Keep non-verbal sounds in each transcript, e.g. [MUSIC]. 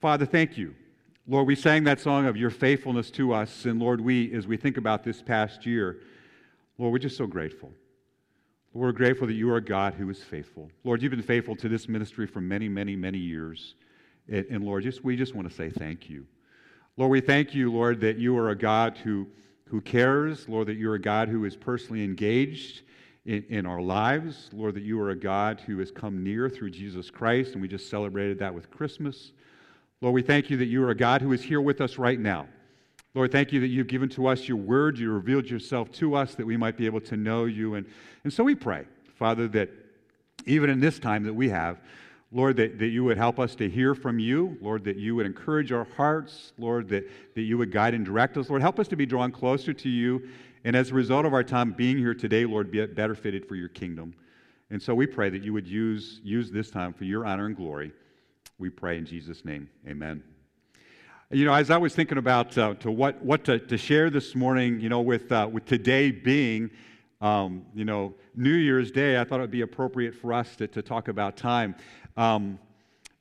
Father, thank you. Lord, we sang that song of your faithfulness to us. And Lord, we, as we think about this past year, Lord, we're just so grateful. Lord, We're grateful that you are a God who is faithful. Lord, you've been faithful to this ministry for many, many, many years. And, and Lord, just, we just want to say thank you. Lord, we thank you, Lord, that you are a God who, who cares. Lord, that you're a God who is personally engaged in, in our lives. Lord, that you are a God who has come near through Jesus Christ, and we just celebrated that with Christmas. Lord, we thank you that you are a God who is here with us right now. Lord, thank you that you've given to us your word. You revealed yourself to us that we might be able to know you. And, and so we pray, Father, that even in this time that we have, Lord, that, that you would help us to hear from you. Lord, that you would encourage our hearts. Lord, that, that you would guide and direct us. Lord, help us to be drawn closer to you. And as a result of our time being here today, Lord, be better fitted for your kingdom. And so we pray that you would use, use this time for your honor and glory. We pray in Jesus' name. Amen. You know, as I was thinking about uh, to what, what to, to, share this morning, you know, with, uh, with today being, um, you know, New Year's Day, I thought it would be appropriate for us to, to talk about time. Um,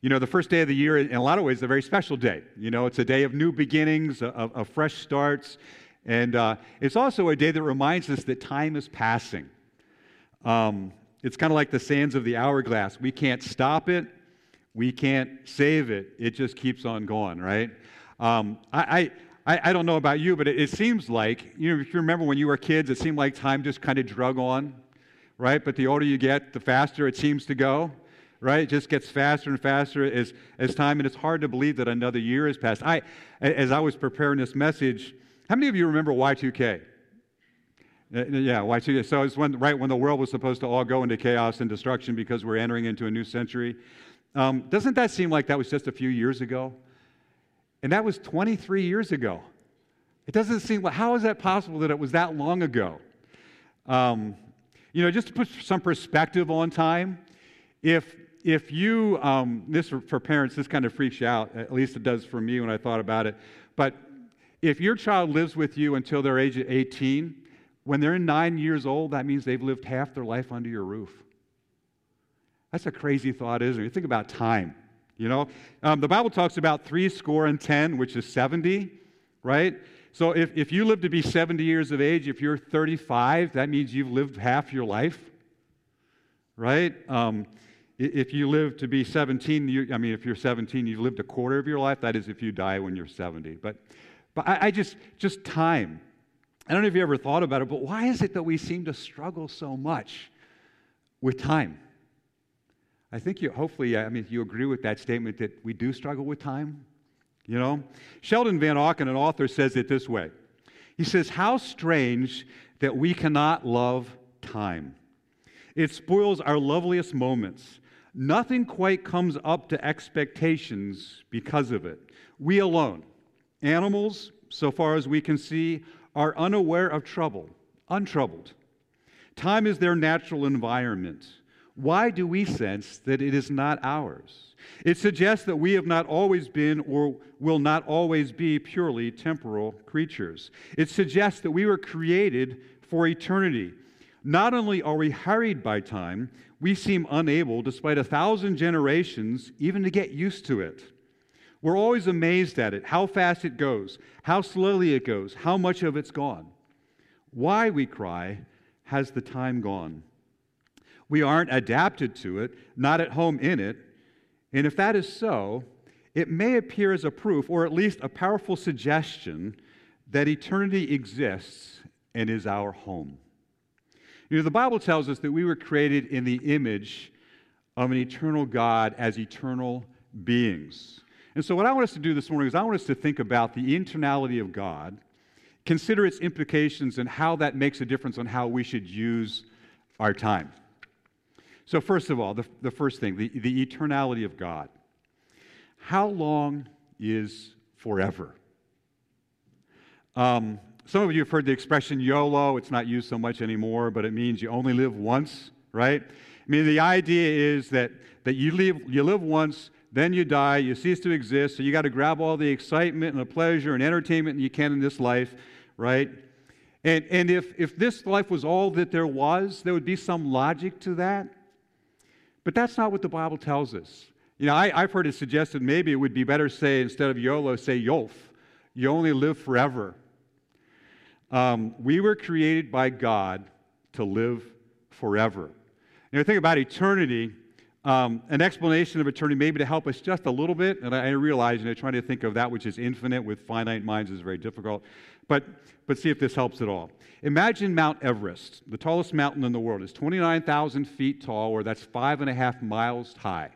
you know, the first day of the year, in a lot of ways, is a very special day. You know, it's a day of new beginnings, of, of fresh starts, and uh, it's also a day that reminds us that time is passing. Um, it's kind of like the sands of the hourglass. We can't stop it, we can't save it. It just keeps on going, right? Um, I, I, I don't know about you, but it, it, seems like, you know, if you remember when you were kids, it seemed like time just kind of drug on, right? But the older you get, the faster it seems to go, right? It just gets faster and faster as, as time, and it's hard to believe that another year has passed. I, as I was preparing this message, how many of you remember Y2K? Uh, yeah, Y2K. So it's when, right when the world was supposed to all go into chaos and destruction because we're entering into a new century. Um, doesn't that seem like that was just a few years ago? And that was 23 years ago. It doesn't seem like, how is that possible that it was that long ago? Um, you know, just to put some perspective on time, if, if you, um, this for parents, this kind of freaks you out, at least it does for me when I thought about it, but if your child lives with you until their age of 18, when they're nine years old, that means they've lived half their life under your roof. That's a crazy thought, isn't it? Think about time. You know, um, the Bible talks about three score and ten, which is 70, right? So if, if you live to be 70 years of age, if you're 35, that means you've lived half your life, right? Um, if you live to be 17, you, I mean, if you're 17, you've lived a quarter of your life. That is if you die when you're 70. But, but I, I just, just time. I don't know if you ever thought about it, but why is it that we seem to struggle so much with time? I think you, hopefully, I mean, you agree with that statement that we do struggle with time. You know? Sheldon Vanauken, an author, says it this way He says, How strange that we cannot love time. It spoils our loveliest moments. Nothing quite comes up to expectations because of it. We alone, animals, so far as we can see, are unaware of trouble, untroubled. Time is their natural environment why do we sense that it is not ours? It suggests that we have not always been or will not always be purely temporal creatures. It suggests that we were created for eternity. Not only are we hurried by time, we seem unable, despite a thousand generations, even to get used to it. We're always amazed at it, how fast it goes, how slowly it goes, how much of it's gone. Why, we cry, has the time gone? We aren't adapted to it, not at home in it. And if that is so, it may appear as a proof, or at least a powerful suggestion, that eternity exists and is our home. You know, the Bible tells us that we were created in the image of an eternal God as eternal beings. And so, what I want us to do this morning is I want us to think about the eternality of God, consider its implications, and how that makes a difference on how we should use our time. So, first of all, the, the first thing, the, the eternality of God. How long is forever? Um, some of you have heard the expression YOLO. It's not used so much anymore, but it means you only live once, right? I mean, the idea is that, that you, live, you live once, then you die, you cease to exist, so you got to grab all the excitement and the pleasure and entertainment you can in this life, right? And, and if, if this life was all that there was, there would be some logic to that. But that's not what the Bible tells us. You know, I, have heard it suggested maybe it would be better to say, instead of YOLO, say YOLF. You only live forever. Um, we were created by God to live forever. You think about eternity. Um, an explanation of eternity, maybe to help us just a little bit, and I, I realize, you know, trying to think of that which is infinite with finite minds is very difficult, but, but see if this helps at all. Imagine Mount Everest, the tallest mountain in the world. It's 29,000 feet tall, or that's five and a half miles high.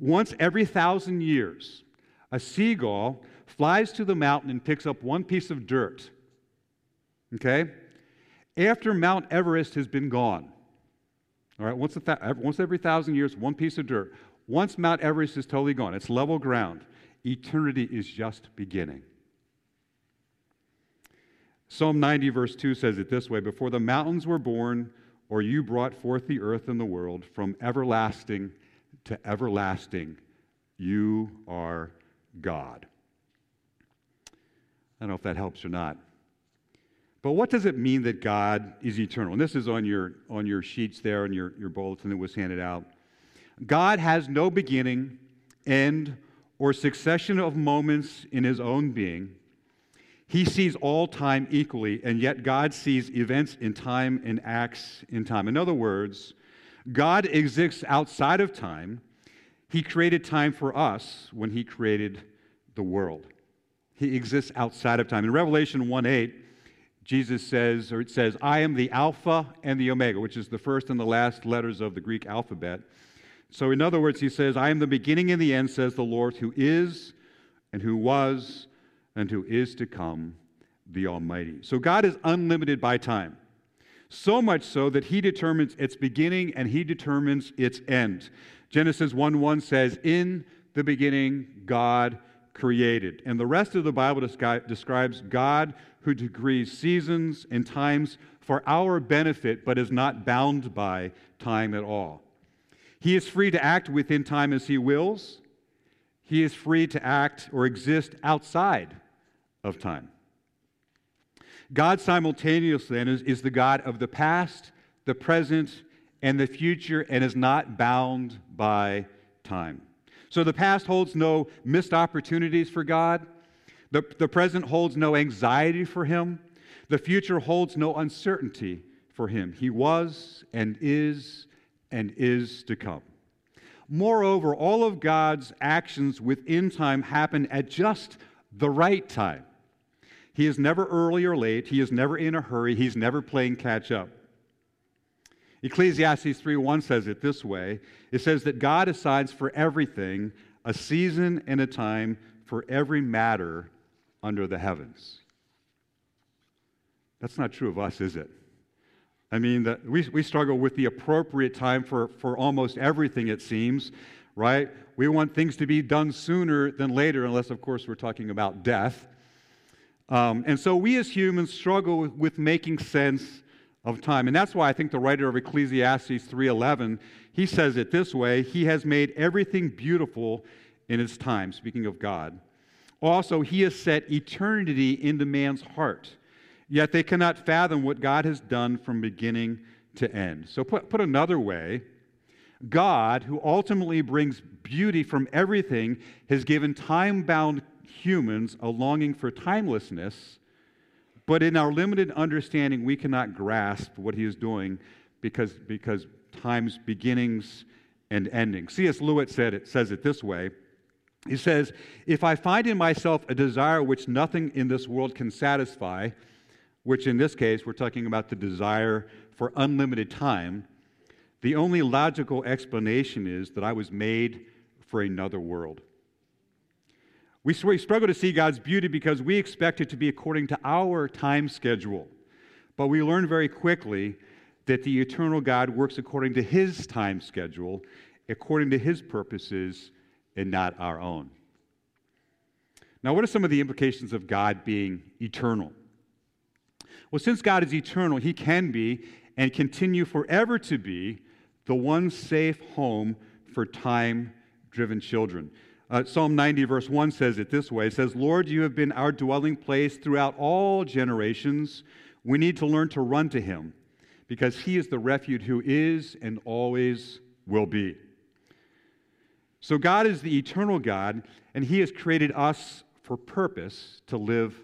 Once every thousand years, a seagull flies to the mountain and picks up one piece of dirt. Okay? After Mount Everest has been gone, all right, once, th- once every thousand years, one piece of dirt. Once Mount Everest is totally gone, it's level ground. Eternity is just beginning. Psalm 90, verse 2 says it this way Before the mountains were born, or you brought forth the earth and the world, from everlasting to everlasting, you are God. I don't know if that helps or not. But what does it mean that God is eternal? And this is on your, on your sheets there and your, your bulletin that was handed out. God has no beginning, end, or succession of moments in his own being. He sees all time equally, and yet God sees events in time and acts in time. In other words, God exists outside of time. He created time for us when he created the world. He exists outside of time. In Revelation 1 8, Jesus says, or it says, I am the Alpha and the Omega, which is the first and the last letters of the Greek alphabet. So, in other words, he says, I am the beginning and the end, says the Lord, who is and who was and who is to come, the Almighty. So, God is unlimited by time. So much so that he determines its beginning and he determines its end. Genesis 1 1 says, In the beginning, God created. And the rest of the Bible describes God who decrees seasons and times for our benefit, but is not bound by time at all. He is free to act within time as he wills. He is free to act or exist outside of time. God simultaneously then is, is the God of the past, the present, and the future, and is not bound by time. So the past holds no missed opportunities for God. The, the present holds no anxiety for him. The future holds no uncertainty for him. He was and is and is to come. Moreover, all of God's actions within time happen at just the right time. He is never early or late. He is never in a hurry. He's never playing catch up. Ecclesiastes 3:1 says it this way. It says that God assigns for everything a season and a time for every matter under the heavens. That's not true of us, is it? I mean, the, we, we struggle with the appropriate time for, for almost everything, it seems, right? We want things to be done sooner than later, unless, of course, we're talking about death. Um, and so we as humans struggle with, making sense of time. And that's why I think the writer of Ecclesiastes 3:11, he says it this way, he has made everything beautiful in its time, speaking of God. Also, he has set eternity into man's heart. Yet they cannot fathom what God has done from beginning to end. So put, put another way, God, who ultimately brings beauty from everything, has given time-bound humans a longing for timelessness but in our limited understanding, we cannot grasp what he is doing because, because time's beginnings and endings. C.S. Lewis said it, says it this way. He says, If I find in myself a desire which nothing in this world can satisfy, which in this case we're talking about the desire for unlimited time, the only logical explanation is that I was made for another world. We struggle to see God's beauty because we expect it to be according to our time schedule. But we learn very quickly that the eternal God works according to his time schedule, according to his purposes, and not our own. Now, what are some of the implications of God being eternal? Well, since God is eternal, he can be and continue forever to be the one safe home for time driven children. Uh, Psalm 90, verse 1 says it this way It says, Lord, you have been our dwelling place throughout all generations. We need to learn to run to him because he is the refuge who is and always will be. So, God is the eternal God, and He has created us for purpose to live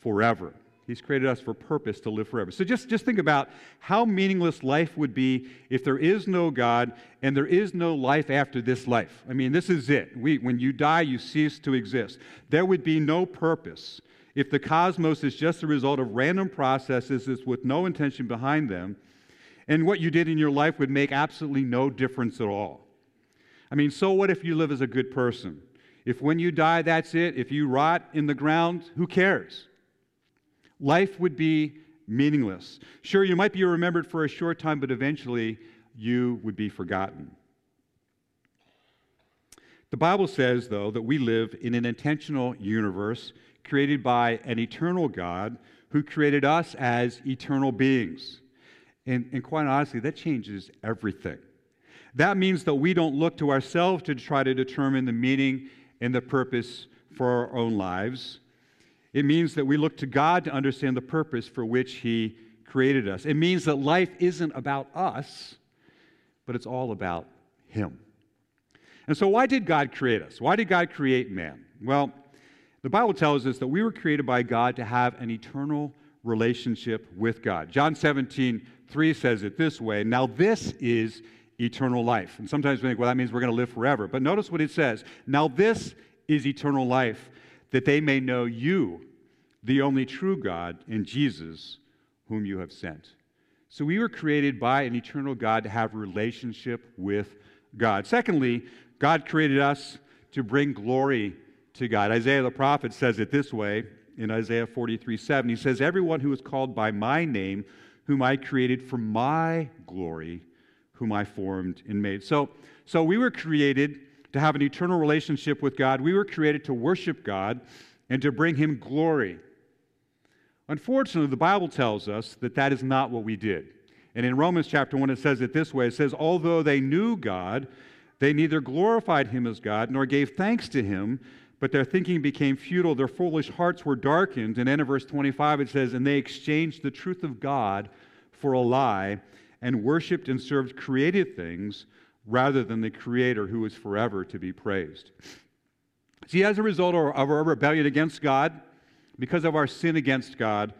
forever. He's created us for purpose to live forever. So just, just think about how meaningless life would be if there is no God and there is no life after this life. I mean, this is it. We, when you die, you cease to exist. There would be no purpose if the cosmos is just a result of random processes with no intention behind them, and what you did in your life would make absolutely no difference at all. I mean, so what if you live as a good person? If when you die, that's it, if you rot in the ground, who cares? Life would be meaningless. Sure, you might be remembered for a short time, but eventually you would be forgotten. The Bible says, though, that we live in an intentional universe created by an eternal God who created us as eternal beings. And, and, quite honestly, that changes everything. That means that we don't look to ourselves to try to determine the meaning and the purpose for our own lives. It means that we look to God to understand the purpose for which He created us. It means that life isn't about us, but it's all about Him. And so, why did God create us? Why did God create man? Well, the Bible tells us that we were created by God to have an eternal relationship with God. John 17, 3 says it this way Now, this is eternal life. And sometimes we think, well, that means we're going to live forever. But notice what it says Now, this is eternal life that they may know you, the only true God, and Jesus, whom you have sent. So we were created by an eternal God to have relationship with God. Secondly, God created us to bring glory to God. Isaiah the prophet says it this way in Isaiah 43 7. He says, Everyone who is called by my name, whom I created for my glory, whom I formed and made. So, so we were created to have an eternal relationship with God. We were created to worship God and to bring Him glory. Unfortunately, the Bible tells us that that is not what we did. And in Romans chapter 1, it says it this way it says, Although they knew God, they neither glorified Him as God nor gave thanks to Him, but their thinking became futile. Their foolish hearts were darkened. And then in verse 25, it says, And they exchanged the truth of God for a lie and worshiped and served created things rather than the Creator who is forever to be praised. See, as a result of our rebellion against God, because of our sin against God,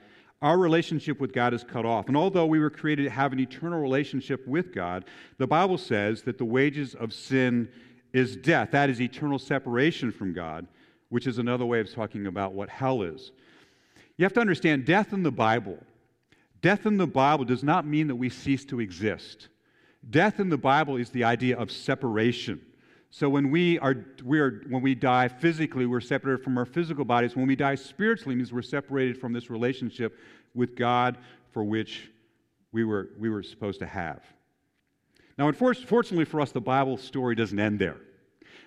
our relationship with God is cut off. And although we were created to have an eternal relationship with God, the Bible says that the wages of sin is death. That is eternal separation from God, which is another way of talking about what hell is. You have to understand death in the Bible. Death in the Bible does not mean that we cease to exist. Death in the Bible is the idea of separation. So when we are, we are when we die physically, we're separated from our physical bodies. When we die spiritually, means we're separated from this relationship with God for which we were, we were supposed to have. Now, unfortunately for us, the Bible story doesn't end there.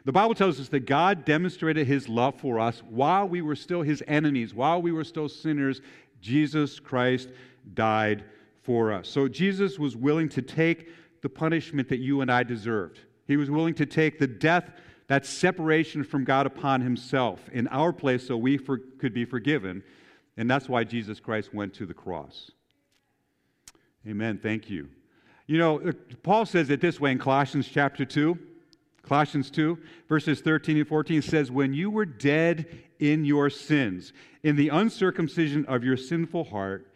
The Bible tells us that God demonstrated his love for us while we were still his enemies, while we were still sinners. Jesus Christ died for us. So Jesus was willing to take the punishment that you and I deserved. He was willing to take the death, that separation from God upon himself in our place so we for, could be forgiven. And that's why Jesus Christ went to the cross. Amen. Thank you. You know, uh, Paul says it this way in Colossians chapter 2. Colossians 2, verses 13 and 14 says, When you were dead in your sins, in the uncircumcision of your sinful heart,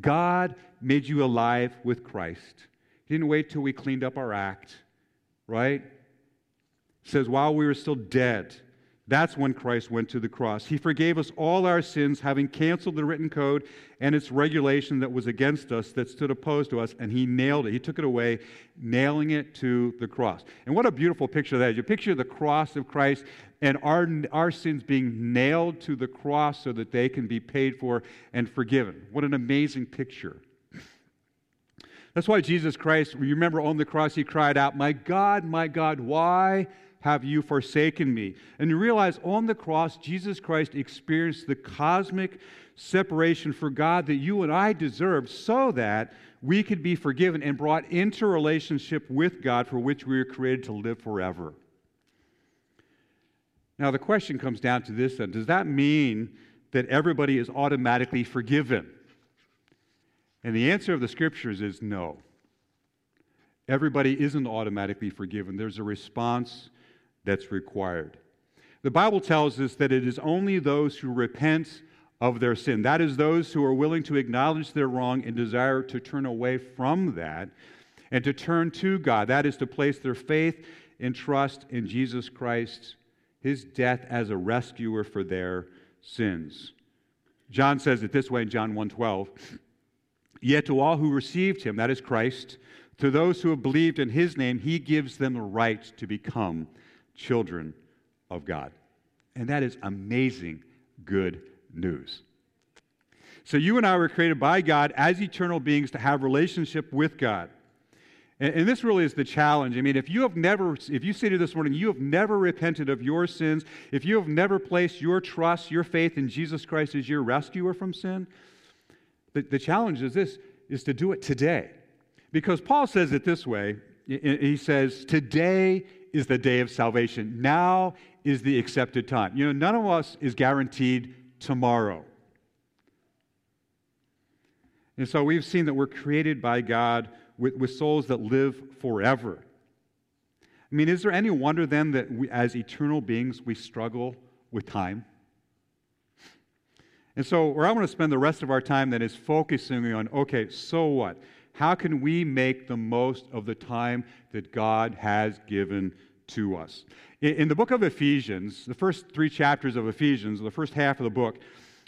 God made you alive with Christ. He didn't wait till we cleaned up our act, right? It says, while we were still dead, that's when Christ went to the cross. He forgave us all our sins, having canceled the written code and its regulation that was against us, that stood opposed to us, and He nailed it. He took it away, nailing it to the cross. And what a beautiful picture that is. You picture the cross of Christ and our, our sins being nailed to the cross so that they can be paid for and forgiven. What an amazing picture. That's why Jesus Christ, you remember on the cross, he cried out, My God, my God, why have you forsaken me? And you realize on the cross, Jesus Christ experienced the cosmic separation for God that you and I deserved so that we could be forgiven and brought into relationship with God for which we were created to live forever. Now, the question comes down to this then Does that mean that everybody is automatically forgiven? And the answer of the scriptures is no. Everybody isn't automatically forgiven. There's a response that's required. The Bible tells us that it is only those who repent of their sin, that is, those who are willing to acknowledge their wrong and desire to turn away from that and to turn to God, that is, to place their faith and trust in Jesus Christ, his death as a rescuer for their sins. John says it this way in John 1:12. Yet to all who received him, that is Christ, to those who have believed in his name, he gives them the right to become children of God. And that is amazing good news. So you and I were created by God as eternal beings to have relationship with God. And, and, this really is the challenge. I mean, if you have never, if you say to this morning, you have never repented of your sins, if you have never placed your trust, your faith in Jesus Christ as your rescuer from sin, the, the challenge is this, is to do it today. Because Paul says it this way. He says, today is the day of salvation. Now is the accepted time. You know, none of us is guaranteed tomorrow. And so we've seen that we're created by God with, with souls that live forever. I mean, is there any wonder then that we, as eternal beings, we struggle with time? And so, where I want to spend the rest of our time then is focusing on okay, so what? How can we make the most of the time that God has given to us? In, the book of Ephesians, the first three chapters of Ephesians, the first half of the book,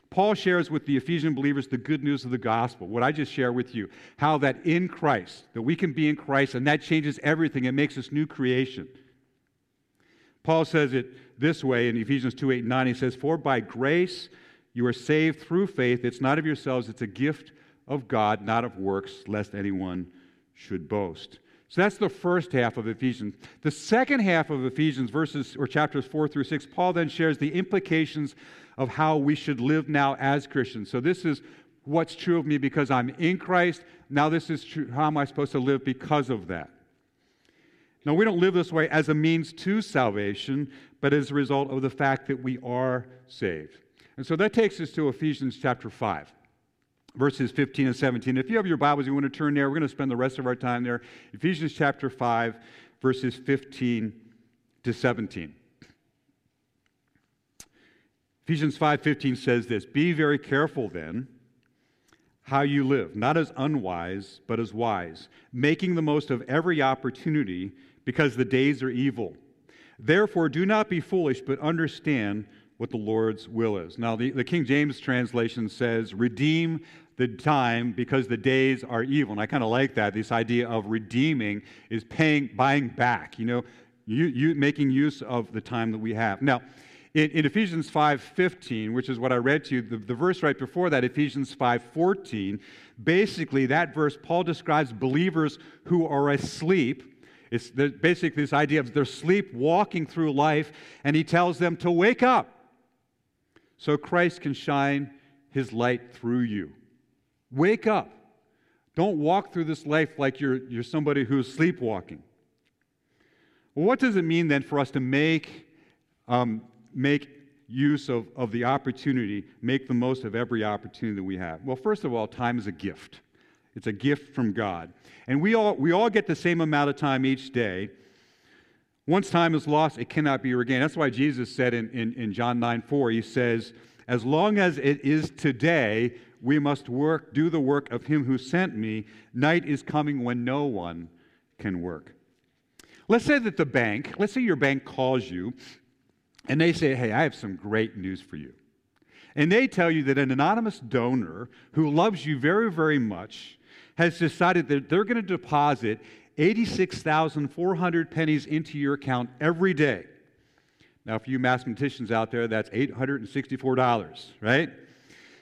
Paul shares with the Ephesian believers the good news of the gospel, what I just share with you, how that in Christ, that we can be in Christ, and that changes everything. It makes us new creation. Paul says it this way in Ephesians 2 8 9. He says, For by grace you are saved through faith. It's not of yourselves, it's a gift of God, not of works, lest anyone should boast. So that's the first half of Ephesians. The second half of Ephesians, verses or chapters 4 through 6, Paul then shares the implications of how we should live now as Christians. So this is what's true of me because I'm in Christ. Now this is true. How am I supposed to live because of that? Now, we don't live this way as a means to salvation, but as a result of the fact that we are saved. And so that takes us to Ephesians chapter 5, verses 15 and 17. If you have your Bibles, you want to turn there, we're going to spend the rest of our time there. Ephesians chapter 5, verses 15 to 17. Ephesians 5:15 says this, "Be very careful then how you live, not as unwise, but as wise, making the most of every opportunity because the days are evil. Therefore do not be foolish, but understand what the Lord's will is." Now the, the King James translation says, "Redeem the time because the days are evil." And I kind of like that. This idea of redeeming is paying buying back, you know, you, you making use of the time that we have. Now, in, in Ephesians 5.15, which is what I read to you, the, the verse right before that, Ephesians 5.14, basically that verse, Paul describes believers who are asleep. It's basically this idea of they're sleepwalking through life, and he tells them to wake up so Christ can shine his light through you. Wake up. Don't walk through this life like you're, you're somebody who's sleepwalking. Well, what does it mean then for us to make um, make use of, of the opportunity, make the most of every opportunity that we have? Well, first of all, time is a gift. It's a gift from God. And we all, we all get the same amount of time each day. Once time is lost, it cannot be regained. That's why Jesus said in, in, in John 9 4, he says, As long as it is today, we must work, do the work of him who sent me. Night is coming when no one can work. Let's say that the bank, let's say your bank calls you and they say, Hey, I have some great news for you. And they tell you that an anonymous donor who loves you very, very much has decided that they're going to deposit 86,400 pennies into your account every day. Now, for you mathematicians out there, that's $864, right?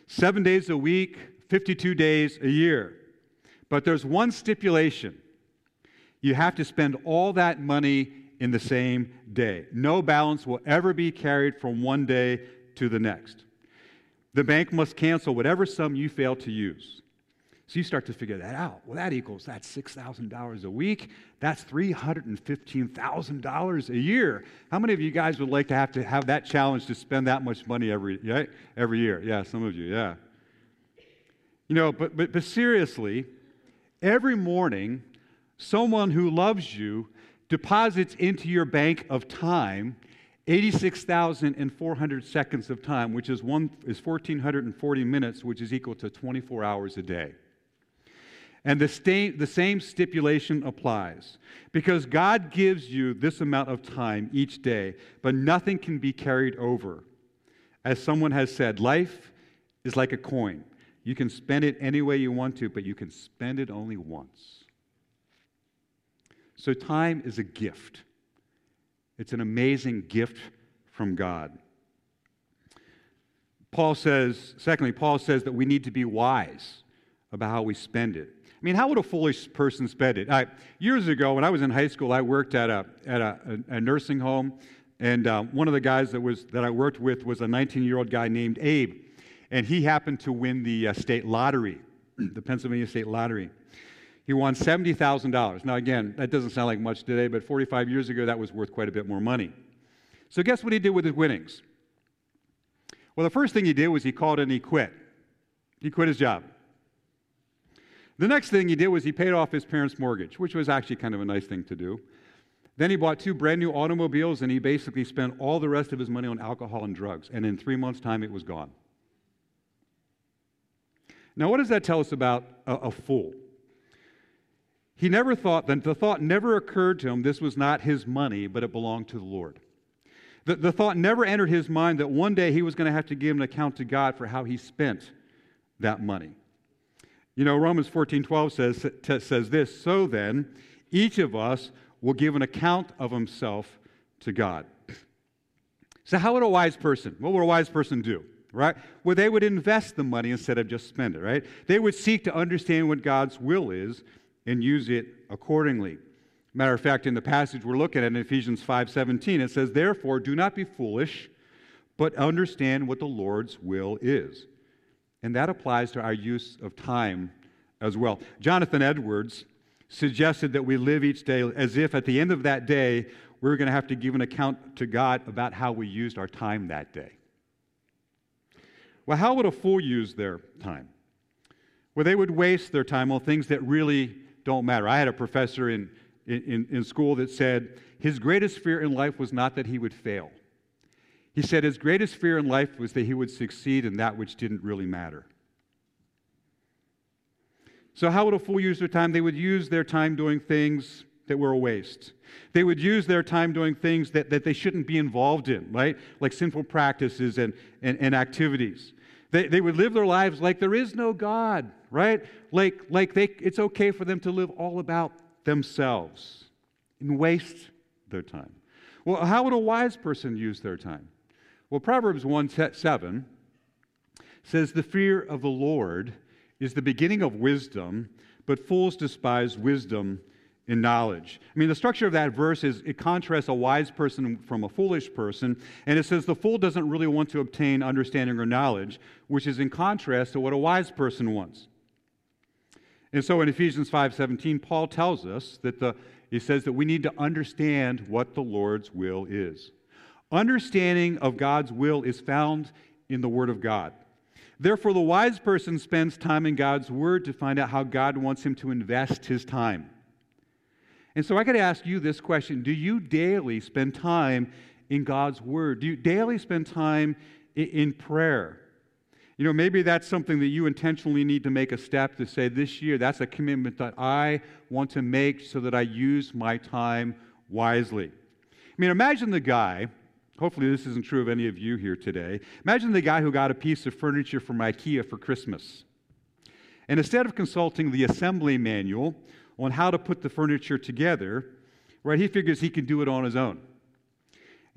Seven days a week, 52 days a year. But there's one stipulation you have to spend all that money in the same day. No balance will ever be carried from one day to the next. The bank must cancel whatever sum you fail to use. So you start to figure that out. Well, that equals that's $6,000 a week. That's $315,000 a year. How many of you guys would like to have to have that challenge to spend that much money every, every year? Yeah, some of you, yeah. You know, but, but, but seriously, every morning, someone who loves you deposits into your bank of time 86,400 seconds of time, which is, one, is 1,440 minutes, which is equal to 24 hours a day. And the, the same stipulation applies because God gives you this amount of time each day, but nothing can be carried over. As someone has said, life is like a coin. You can spend it any way you want to, but you can spend it only once. So, time is a gift. It's an amazing gift from God. Paul says, secondly, Paul says that we need to be wise about how we spend it. I mean, how would a foolish person spend it? I, years ago, when I was in high school, I worked at a, at a, a nursing home, and uh, one of the guys that, was, that I worked with was a 19 year old guy named Abe, and he happened to win the uh, state lottery, [CLEARS THROAT] the Pennsylvania State Lottery. He won $70,000. Now, again, that doesn't sound like much today, but 45 years ago, that was worth quite a bit more money. So, guess what he did with his winnings? Well, the first thing he did was he called and he quit. He quit his job. The next thing he did was he paid off his parents' mortgage, which was actually kind of a nice thing to do. Then he bought two brand new automobiles and he basically spent all the rest of his money on alcohol and drugs. And in three months' time, it was gone. Now, what does that tell us about a, a fool? He never thought, the thought never occurred to him this was not his money, but it belonged to the Lord. The, the thought never entered his mind that one day he was going to have to give an account to God for how he spent that money. You know, Romans 14 12 says, t- says this So then, each of us will give an account of himself to God. So, how would a wise person, what would a wise person do? Right? Well, they would invest the money instead of just spend it, right? They would seek to understand what God's will is and use it accordingly. Matter of fact, in the passage we're looking at in Ephesians 5:17, it says, "Therefore, do not be foolish, but understand what the Lord's will is." And that applies to our use of time as well. Jonathan Edwards suggested that we live each day as if at the end of that day, we're going to have to give an account to God about how we used our time that day. Well, how would a fool use their time? Well, they would waste their time on things that really don't matter. I had a professor in, in, in school that said his greatest fear in life was not that he would fail. He said his greatest fear in life was that he would succeed in that which didn't really matter. So, how would a fool use their time? They would use their time doing things that were a waste. They would use their time doing things that, that they shouldn't be involved in, right? Like sinful practices and, and, and activities. They, they would live their lives like there is no God, right? Like, like they, it's okay for them to live all about themselves and waste their time. Well, how would a wise person use their time? Well, Proverbs 1 7 says, The fear of the Lord is the beginning of wisdom, but fools despise wisdom in knowledge. I mean, the structure of that verse is it contrasts a wise person from a foolish person, and it says the fool doesn't really want to obtain understanding or knowledge, which is in contrast to what a wise person wants. And so in Ephesians 5:17, Paul tells us that the he says that we need to understand what the Lord's will is. Understanding of God's will is found in the Word of God. Therefore, the wise person spends time in God's Word to find out how God wants him to invest his time. And so I to ask you this question Do you daily spend time in God's Word? Do you daily spend time in prayer? You know, maybe that's something that you intentionally need to make a step to say this year, that's a commitment that I want to make so that I use my time wisely. I mean, imagine the guy, hopefully this isn't true of any of you here today. Imagine the guy who got a piece of furniture from IKEA for Christmas. And instead of consulting the assembly manual on how to put the furniture together, right, he figures he can do it on his own.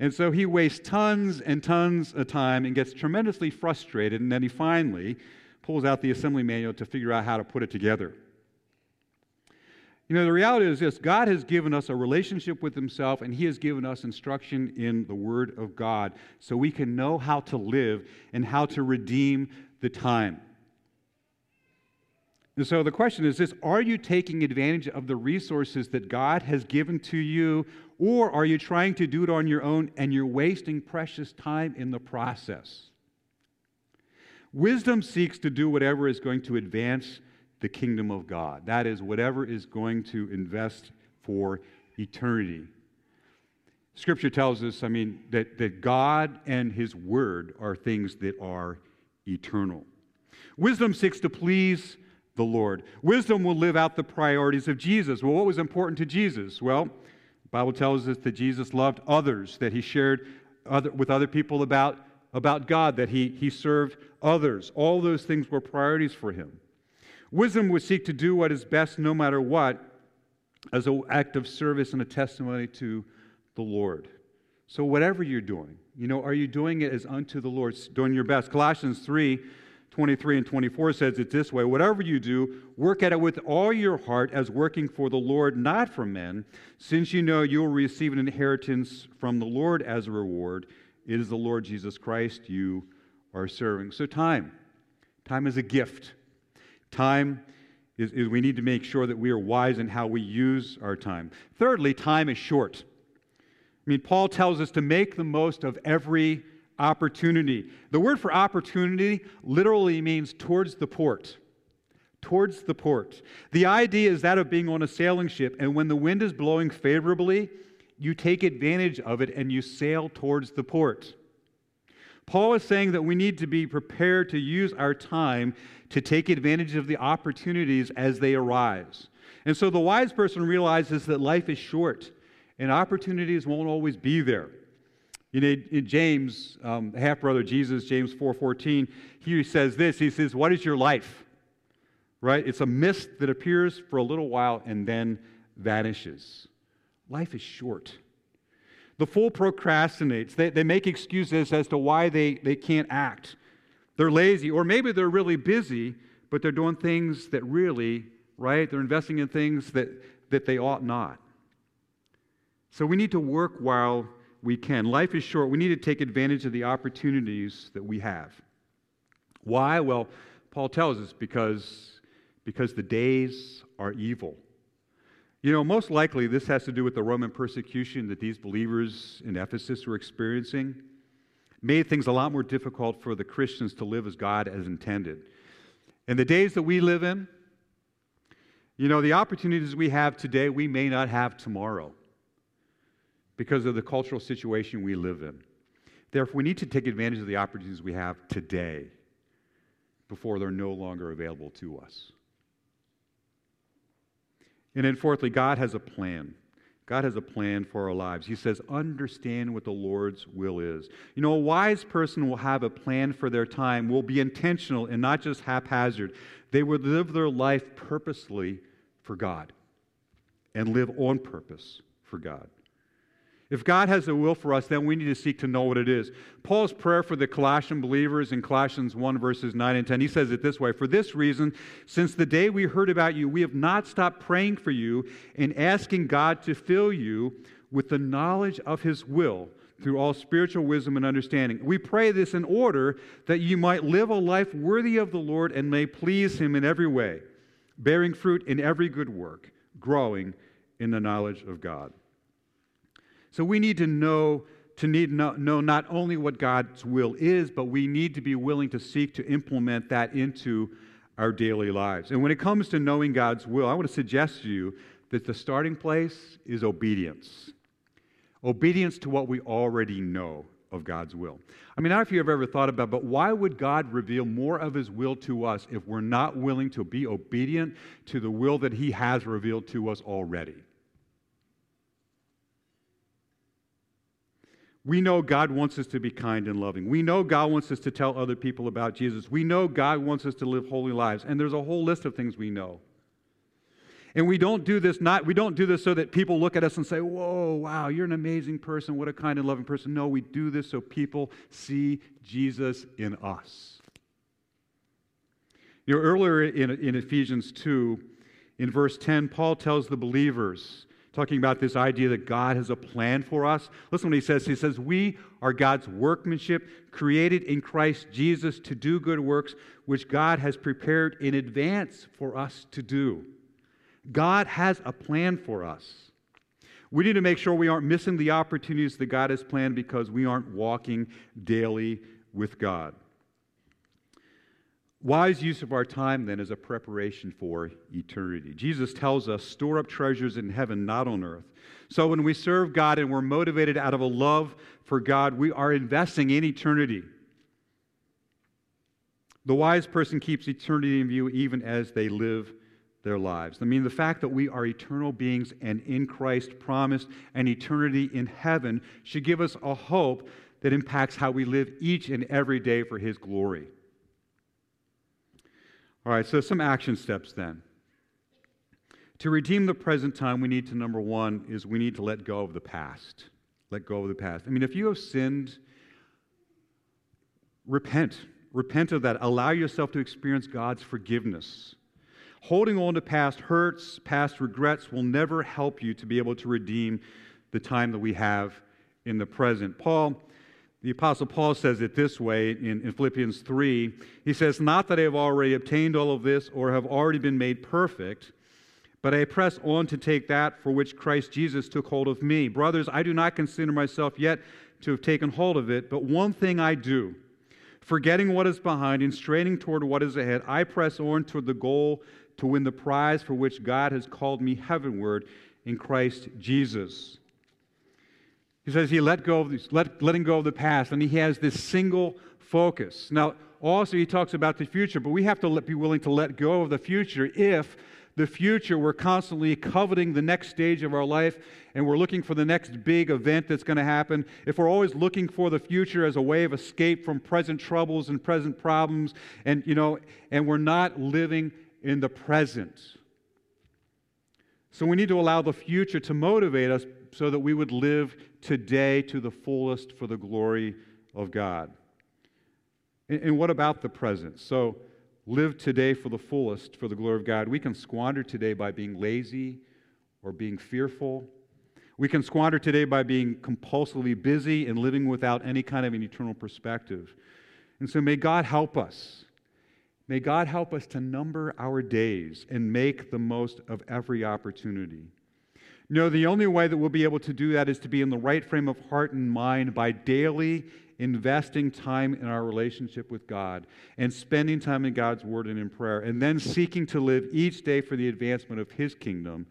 And so he wastes tons and tons of time and gets tremendously frustrated, and then he finally pulls out the assembly manual to figure out how to put it together. You know, the reality is this God has given us a relationship with Himself, and He has given us instruction in the Word of God so we can know how to live and how to redeem the time. And so the question is this Are you taking advantage of the resources that God has given to you, or are you trying to do it on your own and you're wasting precious time in the process? Wisdom seeks to do whatever is going to advance the kingdom of God. That is, whatever is going to invest for eternity. Scripture tells us, I mean, that, that God and His Word are things that are eternal. Wisdom seeks to please the Lord. Wisdom will live out the priorities of Jesus. Well, what was important to Jesus? Well, the Bible tells us that Jesus loved others, that he shared other, with other people about, about God, that he, he served others. All those things were priorities for him. Wisdom would seek to do what is best no matter what as an act of service and a testimony to the Lord. So, whatever you're doing, you know, are you doing it as unto the Lord, doing your best? Colossians 3 23 and 24 says it this way Whatever you do, work at it with all your heart as working for the Lord, not for men, since you know you will receive an inheritance from the Lord as a reward. It is the Lord Jesus Christ you are serving. So, time. Time is a gift. Time is, is we need to make sure that we are wise in how we use our time. Thirdly, time is short. I mean, Paul tells us to make the most of every opportunity. The word for opportunity literally means towards the port. Towards the port. The idea is that of being on a sailing ship, and when the wind is blowing favorably, you take advantage of it and you sail towards the port. Paul is saying that we need to be prepared to use our time to take advantage of the opportunities as they arise. And so the wise person realizes that life is short and opportunities won't always be there. You know, in James, um, half brother Jesus, James 4:14, he says this. He says, "What is your life?" Right? It's a mist that appears for a little while and then vanishes. Life is short. The fool procrastinates. They, they make excuses as to why they, they can't act. They're lazy, or maybe they're really busy, but they're doing things that really, right? They're investing in things that, that they ought not. So we need to work while we can. Life is short. We need to take advantage of the opportunities that we have. Why? Well, Paul tells us because, because the days are evil. You know, most likely this has to do with the Roman persecution that these believers in Ephesus were experiencing. Made things a lot more difficult for the Christians to live as God has intended. In the days that we live in, you know, the opportunities we have today, we may not have tomorrow because of the cultural situation we live in. Therefore, we need to take advantage of the opportunities we have today before they're no longer available to us. And then, fourthly, God has a plan. God has a plan for our lives. He says, understand what the Lord's will is. You know, a wise person will have a plan for their time, will be intentional and not just haphazard. They will live their life purposely for God and live on purpose for God. If God has a will for us, then we need to seek to know what it is. Paul's prayer for the Colossian believers in Colossians 1, verses 9 and 10, he says it this way For this reason, since the day we heard about you, we have not stopped praying for you and asking God to fill you with the knowledge of his will through all spiritual wisdom and understanding. We pray this in order that you might live a life worthy of the Lord and may please him in every way, bearing fruit in every good work, growing in the knowledge of God. So we need to know to need know, know not only what God's will is, but we need to be willing to seek to implement that into our daily lives. And when it comes to knowing God's will, I want to suggest to you that the starting place is obedience. Obedience to what we already know of God's will. I mean, I don't know if you've ever thought about, but why would God reveal more of His will to us if we're not willing to be obedient to the will that He has revealed to us already? We know God wants us to be kind and loving. We know God wants us to tell other people about Jesus. We know God wants us to live holy lives. And there's a whole list of things we know. And we don't do this not we don't do this so that people look at us and say, "Whoa, wow, you're an amazing person. What a kind and loving person." No, we do this so people see Jesus in us. You know, earlier in, in Ephesians 2, in verse 10, Paul tells the believers, talking about this idea that God has a plan for us. Listen what he says. He says, We are God's workmanship, created in Christ Jesus to do good works, which God has prepared in advance for us to do. God has a plan for us. We need to make sure we aren't missing the opportunities that God has planned because we aren't walking daily with God. Wise use of our time, then, is a preparation for eternity. Jesus tells us, store up treasures in heaven, not on earth. So when we serve God and we're motivated out of a love for God, we are investing in eternity. The wise person keeps eternity in view even as they live their lives. I mean, the fact that we are eternal beings and in Christ promised an eternity in heaven should give us a hope that impacts how we live each and every day for His glory. All right, so some action steps then. To redeem the present time, we need to, number one, is we need to let go of the past. Let go of the past. I mean, if you have sinned, repent. Repent of that. Allow yourself to experience God's forgiveness. Holding on to past hurts, past regrets will never help you to be able to redeem the time that we have in the present. Paul the Apostle Paul says it this way in, in, Philippians 3. He says, Not that I have already obtained all of this or have already been made perfect, but I press on to take that for which Christ Jesus took hold of me. Brothers, I do not consider myself yet to have taken hold of it, but one thing I do, forgetting what is behind and straining toward what is ahead, I press on toward the goal to win the prize for which God has called me heavenward in Christ Jesus. He says he let go of this, let, letting go of the past, and he has this single focus. Now, also he talks about the future, but we have to let, be willing to let go of the future if the future we're constantly coveting the next stage of our life and we're looking for the next big event that's going to happen if we're always looking for the future as a way of escape from present troubles and present problems and you know and we're not living in the present so we need to allow the future to motivate us so that we would live today to the fullest for the glory of God. And, and what about the present? So, live today for the fullest for the glory of God. We can squander today by being lazy or being fearful. We can squander today by being compulsively busy and living without any kind of an eternal perspective. And so, may God help us. May God help us to number our days and make the most of every opportunity. No, the only way that we'll be able to do that is to be in the right frame of heart and mind by daily investing time in our relationship with God and spending time in God's Word and in prayer, and then seeking to live each day for the advancement of His kingdom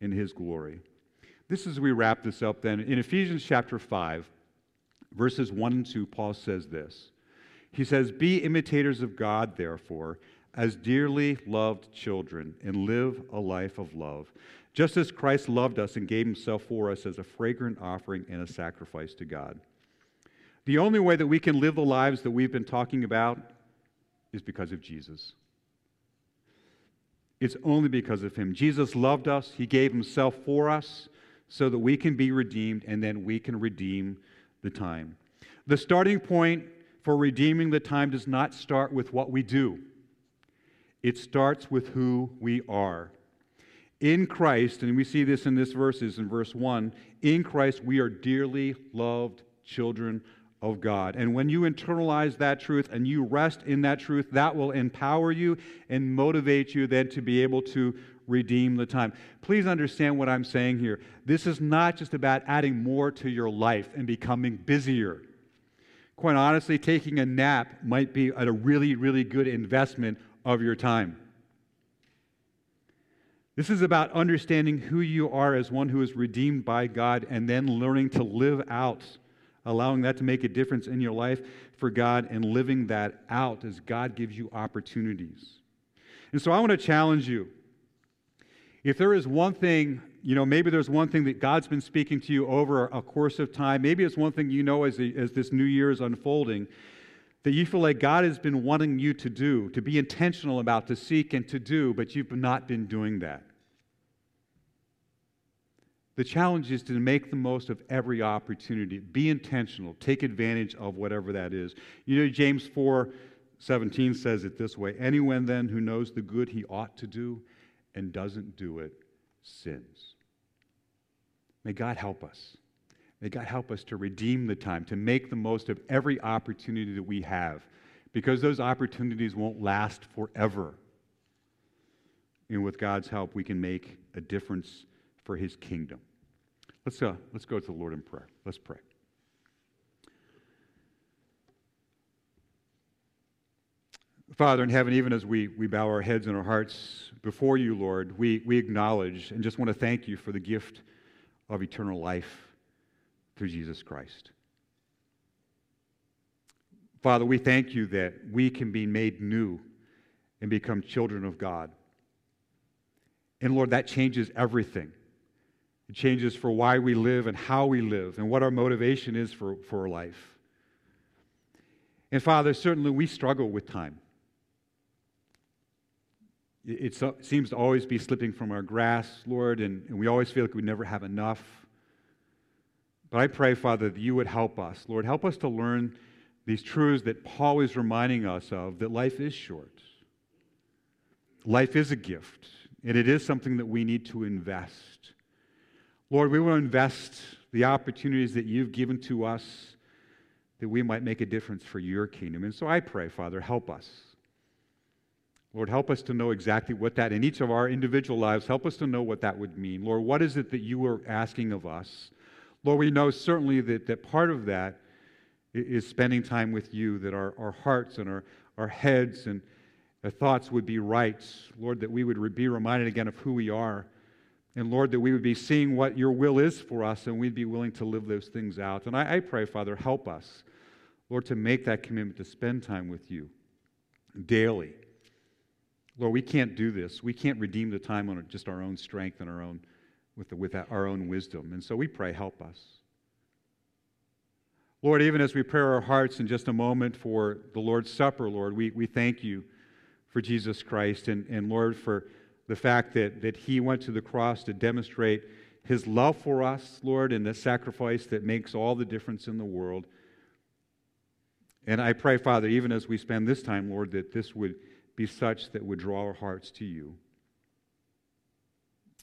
in His glory. This is we wrap this up then. In Ephesians chapter 5, verses 1 and 2, Paul says this. He says, Be imitators of God, therefore, as dearly loved children, and live a life of love just as Christ loved us and gave himself for us as a fragrant offering and a sacrifice to God. The only way that we can live the lives that we've been talking about is because of Jesus. It's only because of him. Jesus loved us, he gave himself for us so that we can be redeemed and then we can redeem the time. The starting point for redeeming the time does not start with what we do, it starts with who we are in Christ, and we see this in this verses in verse 1, in Christ we are dearly loved children of God. And when you internalize that truth and you rest in that truth, that will empower you and motivate you then to be able to redeem the time. Please understand what I'm saying here. This is not just about adding more to your life and becoming busier. Quite honestly, taking a nap might be a really, really good investment of your time. This is about understanding who you are as one who is redeemed by God and then learning to live out, allowing that to make a difference in your life for God and living that out as God gives you opportunities. And so I want to challenge you. If there is one thing, you know, maybe there's one thing that God's been speaking to you over a course of time, maybe it's one thing you know as, the, as this new year is unfolding that you feel like God has been wanting you to do, to be intentional about, to seek and to do, but you've not been doing that. The challenge is to make the most of every opportunity. Be intentional. Take advantage of whatever that is. You know, James 4 17 says it this way Anyone then who knows the good he ought to do and doesn't do it sins. May God help us. May God help us to redeem the time, to make the most of every opportunity that we have, because those opportunities won't last forever. And with God's help, we can make a difference for his kingdom. Let's, uh, let's go to the Lord in prayer. Let's pray. Father in heaven, even as we, we bow our heads and our hearts before you, Lord, we, we acknowledge and just want to thank you for the gift of eternal life through Jesus Christ. Father, we thank you that we can be made new and become children of God. And Lord, that changes everything. It changes for why we live and how we live and what our motivation is for, for life. And Father, certainly we struggle with time. It, it seems to always be slipping from our grasp, Lord, and, and we always feel like we never have enough. But I pray, Father, that you would help us. Lord, help us to learn these truths that Paul is reminding us of that life is short. Life is a gift, and it is something that we need to invest. Lord, we will invest the opportunities that you've given to us that we might make a difference for your kingdom. And so I pray, Father, help us. Lord, help us to know exactly what that, in each of our individual lives, help us to know what that would mean. Lord, what is it that you are asking of us? Lord, we know certainly that, that part of that is spending time with you, that our, our hearts and our, our heads and our thoughts would be right. Lord, that we would be reminded again of who we are. And Lord, that we would be seeing what your will is for us and we'd be willing to live those things out. And I, I pray, Father, help us, Lord, to make that commitment to spend time with you daily. Lord, we can't do this. We can't redeem the time on just our own strength and our own, with, the, with our own wisdom. And so we pray, help us. Lord, even as we prepare our hearts in just a moment for the Lord's Supper, Lord, we, we thank you for Jesus Christ and, and Lord, for the fact that, that he went to the cross to demonstrate his love for us, Lord, and the sacrifice that makes all the difference in the world. And I pray, Father, even as we spend this time, Lord, that this would be such that would draw our hearts to you.